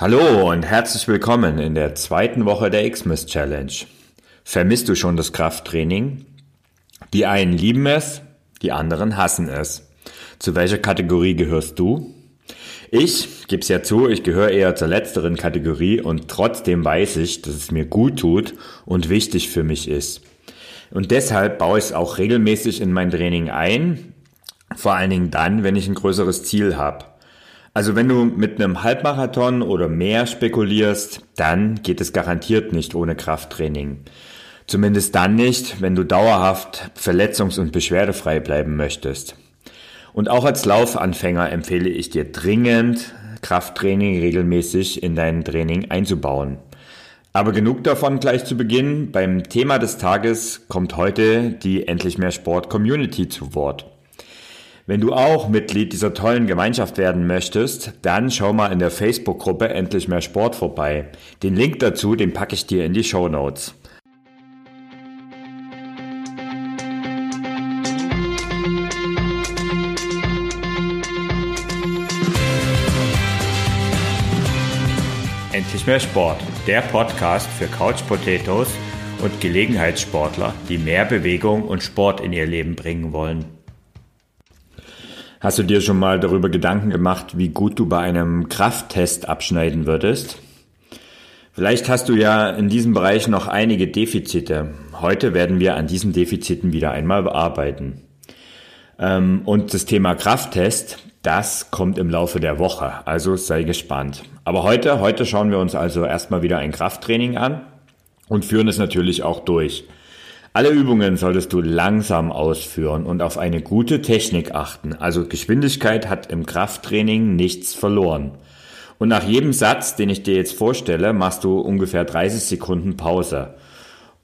Hallo und herzlich willkommen in der zweiten Woche der Xmas Challenge. Vermisst du schon das Krafttraining? Die einen lieben es, die anderen hassen es. Zu welcher Kategorie gehörst du? Ich gebe es ja zu, ich gehöre eher zur letzteren Kategorie und trotzdem weiß ich, dass es mir gut tut und wichtig für mich ist. Und deshalb baue ich es auch regelmäßig in mein Training ein, vor allen Dingen dann, wenn ich ein größeres Ziel habe. Also wenn du mit einem Halbmarathon oder mehr spekulierst, dann geht es garantiert nicht ohne Krafttraining. Zumindest dann nicht, wenn du dauerhaft verletzungs- und beschwerdefrei bleiben möchtest. Und auch als Laufanfänger empfehle ich dir dringend, Krafttraining regelmäßig in dein Training einzubauen. Aber genug davon gleich zu Beginn. Beim Thema des Tages kommt heute die Endlich mehr Sport Community zu Wort. Wenn du auch Mitglied dieser tollen Gemeinschaft werden möchtest, dann schau mal in der Facebook-Gruppe Endlich mehr Sport vorbei. Den Link dazu, den packe ich dir in die Show Notes. Endlich mehr Sport, der Podcast für Couch Potatoes und Gelegenheitssportler, die mehr Bewegung und Sport in ihr Leben bringen wollen. Hast du dir schon mal darüber Gedanken gemacht, wie gut du bei einem Krafttest abschneiden würdest? Vielleicht hast du ja in diesem Bereich noch einige Defizite. Heute werden wir an diesen Defiziten wieder einmal bearbeiten. Ähm, und das Thema Krafttest, das kommt im Laufe der Woche, also sei gespannt. Aber heute, heute schauen wir uns also erstmal wieder ein Krafttraining an und führen es natürlich auch durch. Alle Übungen solltest du langsam ausführen und auf eine gute Technik achten. Also Geschwindigkeit hat im Krafttraining nichts verloren. Und nach jedem Satz, den ich dir jetzt vorstelle, machst du ungefähr 30 Sekunden Pause.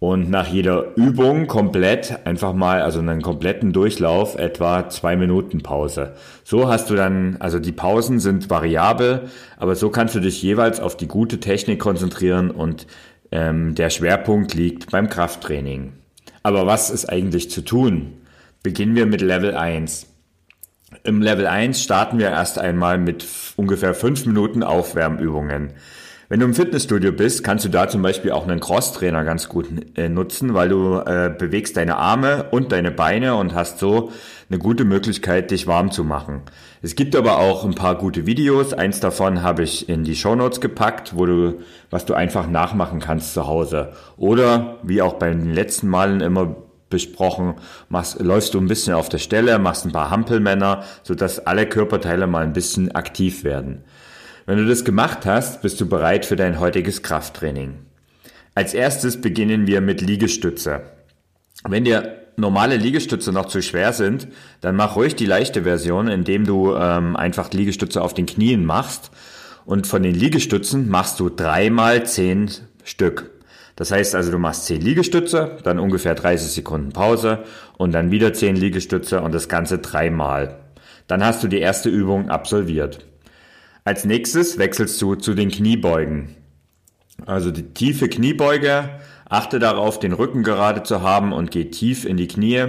Und nach jeder Übung komplett einfach mal, also einen kompletten Durchlauf, etwa zwei Minuten Pause. So hast du dann, also die Pausen sind variabel, aber so kannst du dich jeweils auf die gute Technik konzentrieren und ähm, der Schwerpunkt liegt beim Krafttraining. Aber was ist eigentlich zu tun? Beginnen wir mit Level 1. Im Level 1 starten wir erst einmal mit ungefähr fünf Minuten Aufwärmübungen. Wenn du im Fitnessstudio bist, kannst du da zum Beispiel auch einen Crosstrainer ganz gut äh, nutzen, weil du äh, bewegst deine Arme und deine Beine und hast so eine gute Möglichkeit, dich warm zu machen. Es gibt aber auch ein paar gute Videos. Eins davon habe ich in die Show Notes gepackt, wo du, was du einfach nachmachen kannst zu Hause. Oder wie auch bei den letzten Malen immer besprochen, machst, läufst du ein bisschen auf der Stelle, machst ein paar Hampelmänner, sodass alle Körperteile mal ein bisschen aktiv werden. Wenn du das gemacht hast, bist du bereit für dein heutiges Krafttraining. Als erstes beginnen wir mit Liegestütze. Wenn dir normale Liegestütze noch zu schwer sind, dann mach ruhig die leichte Version, indem du ähm, einfach Liegestütze auf den Knien machst. Und von den Liegestützen machst du dreimal zehn Stück. Das heißt also, du machst zehn Liegestütze, dann ungefähr 30 Sekunden Pause und dann wieder zehn Liegestütze und das Ganze dreimal. Dann hast du die erste Übung absolviert. Als nächstes wechselst du zu den Kniebeugen. Also die tiefe Kniebeuge Achte darauf, den Rücken gerade zu haben und geh tief in die Knie.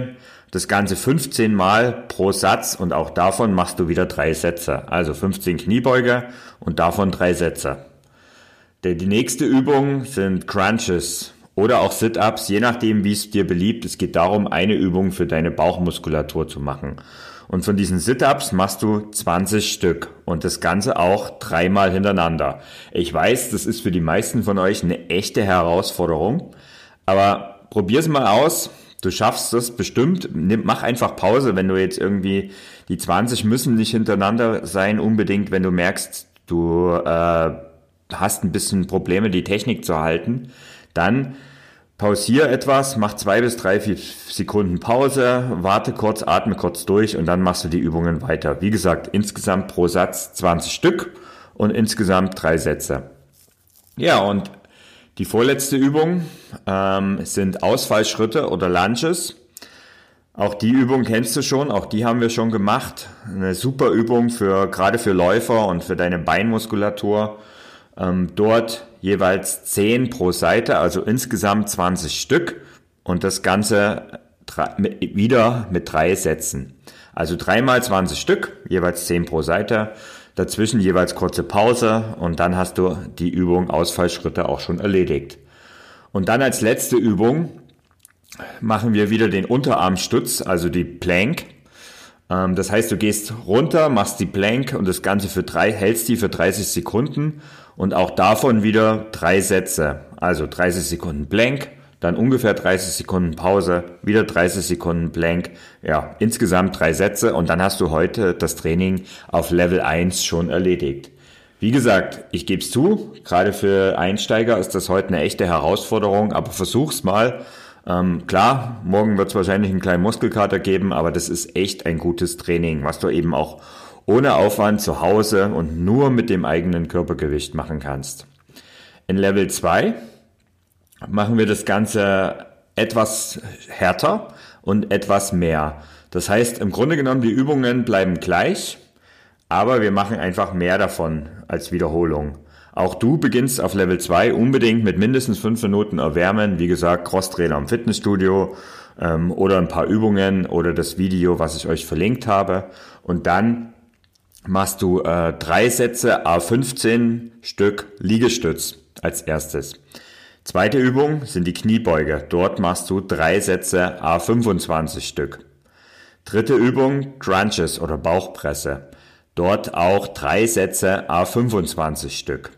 Das Ganze 15 Mal pro Satz und auch davon machst du wieder drei Sätze. Also 15 Kniebeuge und davon drei Sätze. Die nächste Übung sind Crunches oder auch Sit-Ups, je nachdem, wie es dir beliebt. Es geht darum, eine Übung für deine Bauchmuskulatur zu machen. Und von diesen Sit-Ups machst du 20 Stück und das Ganze auch dreimal hintereinander. Ich weiß, das ist für die meisten von euch eine echte Herausforderung, aber probier's mal aus. Du schaffst das bestimmt. Mach einfach Pause, wenn du jetzt irgendwie die 20 müssen nicht hintereinander sein unbedingt, wenn du merkst, du äh, hast ein bisschen Probleme, die Technik zu halten, dann pausiere etwas, mach zwei bis drei, vier Sekunden Pause, warte kurz, atme kurz durch und dann machst du die Übungen weiter. Wie gesagt, insgesamt pro Satz 20 Stück und insgesamt drei Sätze. Ja, und die vorletzte Übung ähm, sind Ausfallschritte oder Lunges. Auch die Übung kennst du schon, auch die haben wir schon gemacht. Eine super Übung für gerade für Läufer und für deine Beinmuskulatur. Ähm, dort jeweils 10 pro Seite, also insgesamt 20 Stück und das Ganze wieder mit drei Sätzen. Also dreimal 20 Stück, jeweils 10 pro Seite. dazwischen jeweils kurze Pause und dann hast du die Übung Ausfallschritte auch schon erledigt. Und dann als letzte Übung machen wir wieder den Unterarmstütz, also die Plank. Ähm, das heißt, du gehst runter, machst die Plank und das Ganze für drei, hältst die für 30 Sekunden und auch davon wieder drei Sätze. Also 30 Sekunden Plank, dann ungefähr 30 Sekunden Pause, wieder 30 Sekunden Plank. Ja, insgesamt drei Sätze und dann hast du heute das Training auf Level 1 schon erledigt. Wie gesagt, ich gebe es zu, gerade für Einsteiger ist das heute eine echte Herausforderung, aber versuch's mal ähm, klar, morgen wird es wahrscheinlich einen kleinen Muskelkater geben, aber das ist echt ein gutes Training, was du eben auch ohne Aufwand zu Hause und nur mit dem eigenen Körpergewicht machen kannst. In Level 2 machen wir das Ganze etwas härter und etwas mehr. Das heißt, im Grunde genommen, die Übungen bleiben gleich, aber wir machen einfach mehr davon als Wiederholung. Auch du beginnst auf Level 2 unbedingt mit mindestens fünf Minuten Erwärmen. Wie gesagt, Crosstrainer im Fitnessstudio ähm, oder ein paar Übungen oder das Video, was ich euch verlinkt habe. Und dann machst du äh, drei Sätze A15 Stück Liegestütz als erstes. Zweite Übung sind die Kniebeuge. Dort machst du drei Sätze A25 Stück. Dritte Übung Crunches oder Bauchpresse. Dort auch drei Sätze A25 Stück.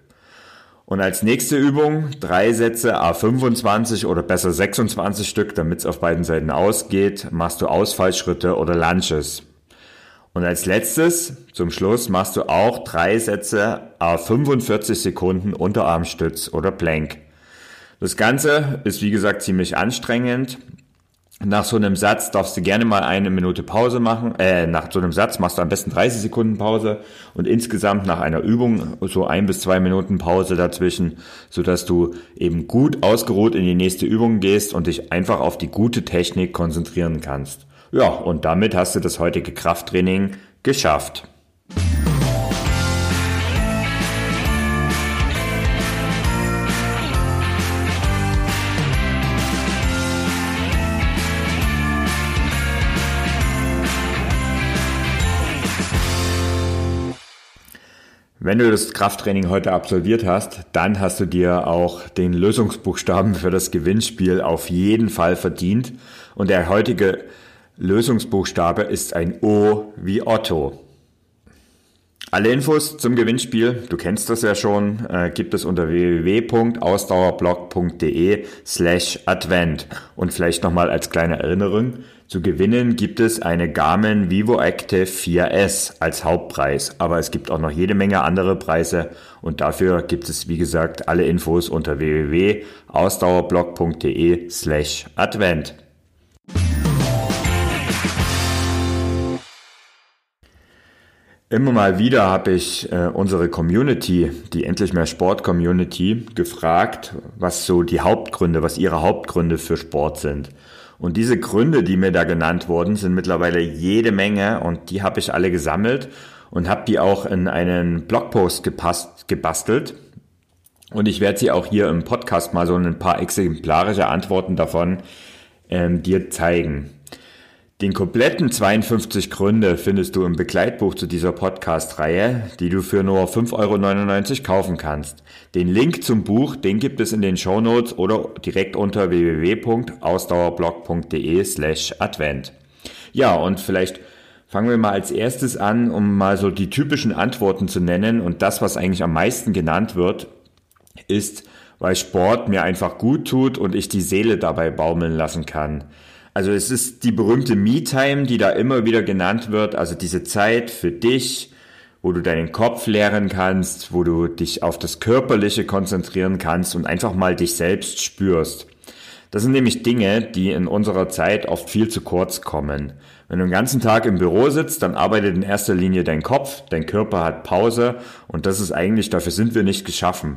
Und als nächste Übung drei Sätze A25 oder besser 26 Stück, damit es auf beiden Seiten ausgeht, machst du Ausfallschritte oder Lunches. Und als letztes, zum Schluss, machst du auch drei Sätze A45 Sekunden Unterarmstütz oder Plank. Das Ganze ist wie gesagt ziemlich anstrengend, nach so einem Satz darfst du gerne mal eine Minute Pause machen. Äh, nach so einem Satz machst du am besten 30 Sekunden Pause und insgesamt nach einer Übung so ein bis zwei Minuten Pause dazwischen, so dass du eben gut ausgeruht in die nächste Übung gehst und dich einfach auf die gute Technik konzentrieren kannst. Ja, und damit hast du das heutige Krafttraining geschafft. Wenn du das Krafttraining heute absolviert hast, dann hast du dir auch den Lösungsbuchstaben für das Gewinnspiel auf jeden Fall verdient. Und der heutige Lösungsbuchstabe ist ein O wie Otto. Alle Infos zum Gewinnspiel, du kennst das ja schon, äh, gibt es unter www.ausdauerblog.de slash Advent. Und vielleicht nochmal als kleine Erinnerung, zu gewinnen gibt es eine Garmin Vivo Active 4S als Hauptpreis, aber es gibt auch noch jede Menge andere Preise und dafür gibt es, wie gesagt, alle Infos unter www.ausdauerblog.de slash Advent. Immer mal wieder habe ich äh, unsere Community, die endlich mehr Sport Community, gefragt, was so die Hauptgründe, was ihre Hauptgründe für Sport sind. Und diese Gründe, die mir da genannt wurden, sind mittlerweile jede Menge und die habe ich alle gesammelt und habe die auch in einen Blogpost gepasst, gebastelt. Und ich werde sie auch hier im Podcast mal so ein paar exemplarische Antworten davon ähm, dir zeigen. Den kompletten 52 Gründe findest du im Begleitbuch zu dieser Podcast-Reihe, die du für nur 5,99 Euro kaufen kannst. Den Link zum Buch, den gibt es in den Show Notes oder direkt unter www.ausdauerblog.de slash Advent. Ja, und vielleicht fangen wir mal als erstes an, um mal so die typischen Antworten zu nennen. Und das, was eigentlich am meisten genannt wird, ist, weil Sport mir einfach gut tut und ich die Seele dabei baumeln lassen kann. Also es ist die berühmte Me-Time, die da immer wieder genannt wird, also diese Zeit für dich, wo du deinen Kopf leeren kannst, wo du dich auf das Körperliche konzentrieren kannst und einfach mal dich selbst spürst. Das sind nämlich Dinge, die in unserer Zeit oft viel zu kurz kommen. Wenn du den ganzen Tag im Büro sitzt, dann arbeitet in erster Linie dein Kopf, dein Körper hat Pause und das ist eigentlich, dafür sind wir nicht geschaffen.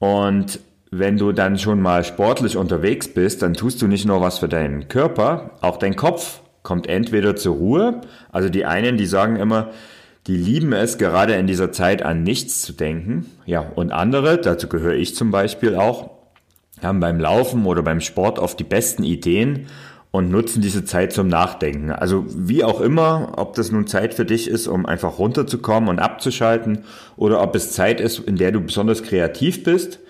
Und wenn du dann schon mal sportlich unterwegs bist, dann tust du nicht nur was für deinen Körper, auch dein Kopf kommt entweder zur Ruhe. Also die einen, die sagen immer, die lieben es gerade in dieser Zeit an nichts zu denken. Ja, und andere, dazu gehöre ich zum Beispiel auch, haben beim Laufen oder beim Sport oft die besten Ideen und nutzen diese Zeit zum Nachdenken. Also wie auch immer, ob das nun Zeit für dich ist, um einfach runterzukommen und abzuschalten oder ob es Zeit ist, in der du besonders kreativ bist.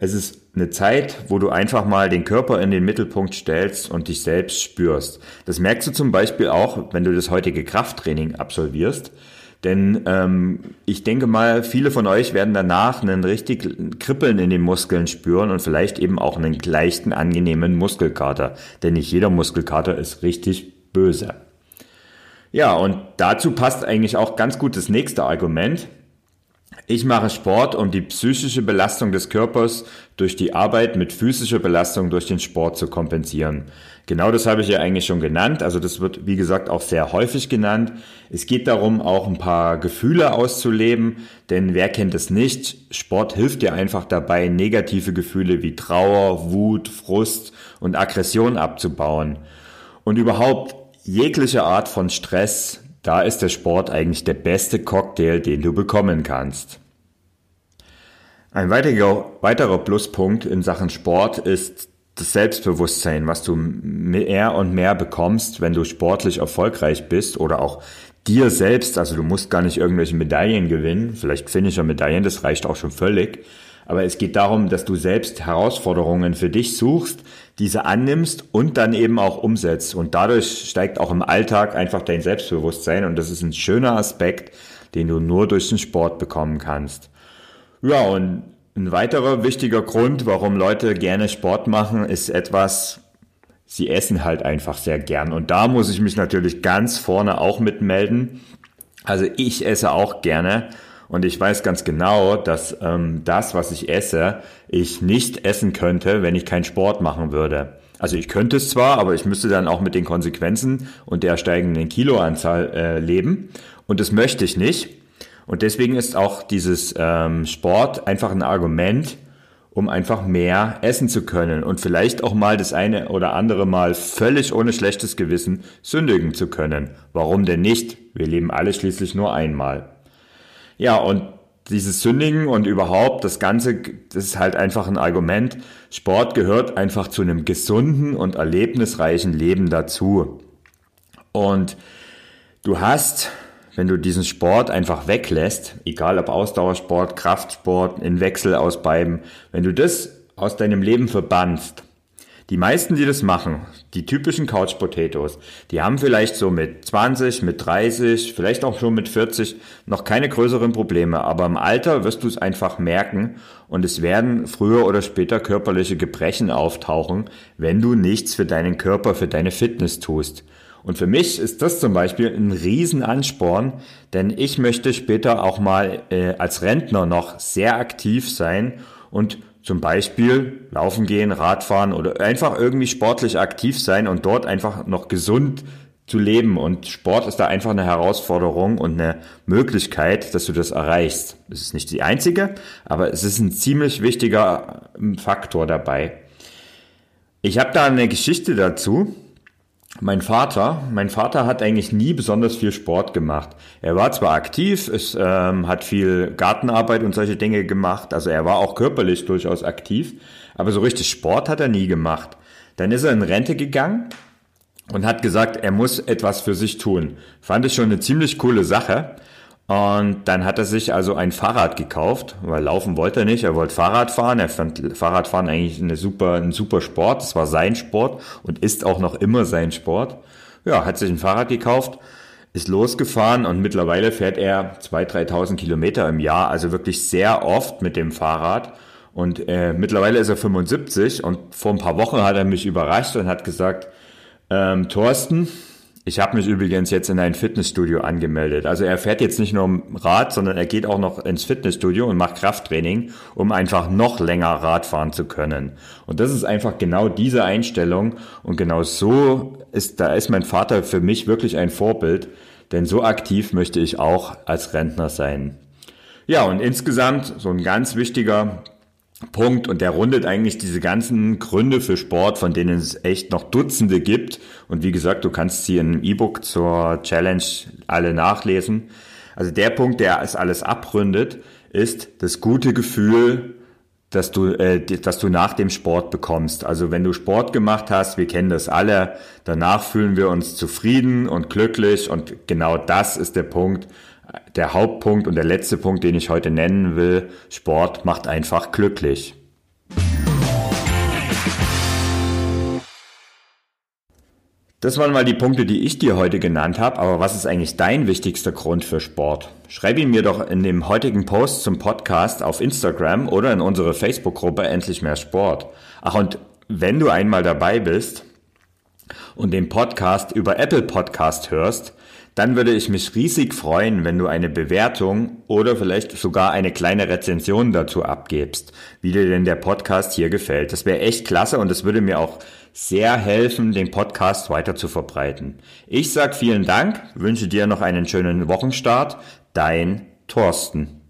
Es ist eine Zeit, wo du einfach mal den Körper in den Mittelpunkt stellst und dich selbst spürst. Das merkst du zum Beispiel auch, wenn du das heutige Krafttraining absolvierst. Denn ähm, ich denke mal, viele von euch werden danach einen richtig Kribbeln in den Muskeln spüren und vielleicht eben auch einen leichten, angenehmen Muskelkater. Denn nicht jeder Muskelkater ist richtig böse. Ja, und dazu passt eigentlich auch ganz gut das nächste Argument. Ich mache Sport, um die psychische Belastung des Körpers durch die Arbeit mit physischer Belastung durch den Sport zu kompensieren. Genau das habe ich ja eigentlich schon genannt. Also das wird, wie gesagt, auch sehr häufig genannt. Es geht darum, auch ein paar Gefühle auszuleben, denn wer kennt es nicht? Sport hilft dir einfach dabei, negative Gefühle wie Trauer, Wut, Frust und Aggression abzubauen. Und überhaupt jegliche Art von Stress, da ist der Sport eigentlich der beste Cocktail, den du bekommen kannst. Ein weiterer, weiterer Pluspunkt in Sachen Sport ist das Selbstbewusstsein, was du mehr und mehr bekommst, wenn du sportlich erfolgreich bist oder auch dir selbst, also du musst gar nicht irgendwelche Medaillen gewinnen, vielleicht finnischer Medaillen, das reicht auch schon völlig, aber es geht darum, dass du selbst Herausforderungen für dich suchst, diese annimmst und dann eben auch umsetzt und dadurch steigt auch im Alltag einfach dein Selbstbewusstsein und das ist ein schöner Aspekt, den du nur durch den Sport bekommen kannst. Ja, und ein weiterer wichtiger Grund, warum Leute gerne Sport machen, ist etwas, sie essen halt einfach sehr gern. Und da muss ich mich natürlich ganz vorne auch mitmelden. Also ich esse auch gerne und ich weiß ganz genau, dass ähm, das, was ich esse, ich nicht essen könnte, wenn ich keinen Sport machen würde. Also ich könnte es zwar, aber ich müsste dann auch mit den Konsequenzen und der steigenden Kiloanzahl äh, leben. Und das möchte ich nicht. Und deswegen ist auch dieses ähm, Sport einfach ein Argument, um einfach mehr essen zu können und vielleicht auch mal das eine oder andere Mal völlig ohne schlechtes Gewissen sündigen zu können. Warum denn nicht? Wir leben alle schließlich nur einmal. Ja, und dieses Sündigen und überhaupt das Ganze, das ist halt einfach ein Argument. Sport gehört einfach zu einem gesunden und erlebnisreichen Leben dazu. Und du hast wenn du diesen Sport einfach weglässt, egal ob Ausdauersport, Kraftsport, in Wechsel aus beiden, wenn du das aus deinem Leben verbannst, die meisten, die das machen, die typischen Couch Potatoes, die haben vielleicht so mit 20, mit 30, vielleicht auch schon mit 40 noch keine größeren Probleme, aber im Alter wirst du es einfach merken und es werden früher oder später körperliche Gebrechen auftauchen, wenn du nichts für deinen Körper, für deine Fitness tust. Und für mich ist das zum Beispiel ein Riesenansporn, denn ich möchte später auch mal äh, als Rentner noch sehr aktiv sein und zum Beispiel laufen gehen, Radfahren oder einfach irgendwie sportlich aktiv sein und dort einfach noch gesund zu leben. Und Sport ist da einfach eine Herausforderung und eine Möglichkeit, dass du das erreichst. Es ist nicht die einzige, aber es ist ein ziemlich wichtiger Faktor dabei. Ich habe da eine Geschichte dazu. Mein Vater, mein Vater hat eigentlich nie besonders viel Sport gemacht. Er war zwar aktiv, es ähm, hat viel Gartenarbeit und solche Dinge gemacht, also er war auch körperlich durchaus aktiv, aber so richtig Sport hat er nie gemacht. Dann ist er in Rente gegangen und hat gesagt, er muss etwas für sich tun. Fand ich schon eine ziemlich coole Sache. Und dann hat er sich also ein Fahrrad gekauft, weil laufen wollte er nicht, er wollte Fahrrad fahren. Er fand Fahrradfahren eigentlich eine super, ein super Sport. Das war sein Sport und ist auch noch immer sein Sport. Ja, hat sich ein Fahrrad gekauft, ist losgefahren und mittlerweile fährt er 2.000, 3.000 Kilometer im Jahr, also wirklich sehr oft mit dem Fahrrad. Und äh, mittlerweile ist er 75 und vor ein paar Wochen hat er mich überrascht und hat gesagt, ähm, Thorsten, ich habe mich übrigens jetzt in ein Fitnessstudio angemeldet. Also er fährt jetzt nicht nur Rad, sondern er geht auch noch ins Fitnessstudio und macht Krafttraining, um einfach noch länger Rad fahren zu können. Und das ist einfach genau diese Einstellung und genau so ist, da ist mein Vater für mich wirklich ein Vorbild, denn so aktiv möchte ich auch als Rentner sein. Ja, und insgesamt so ein ganz wichtiger Punkt und der rundet eigentlich diese ganzen Gründe für Sport, von denen es echt noch Dutzende gibt. Und wie gesagt, du kannst sie in einem E-Book zur Challenge alle nachlesen. Also der Punkt, der es alles abrundet, ist das gute Gefühl, dass du, äh, dass du nach dem Sport bekommst. Also wenn du Sport gemacht hast, wir kennen das alle, danach fühlen wir uns zufrieden und glücklich und genau das ist der Punkt, der Hauptpunkt und der letzte Punkt, den ich heute nennen will. Sport macht einfach glücklich. Das waren mal die Punkte, die ich dir heute genannt habe, aber was ist eigentlich dein wichtigster Grund für Sport? Schreib ihn mir doch in dem heutigen Post zum Podcast auf Instagram oder in unsere Facebook-Gruppe Endlich mehr Sport. Ach und wenn du einmal dabei bist und den Podcast über Apple Podcast hörst, dann würde ich mich riesig freuen, wenn du eine Bewertung oder vielleicht sogar eine kleine Rezension dazu abgibst, wie dir denn der Podcast hier gefällt. Das wäre echt klasse und es würde mir auch sehr helfen, den Podcast weiter zu verbreiten. Ich sag vielen Dank, wünsche dir noch einen schönen Wochenstart. Dein Thorsten.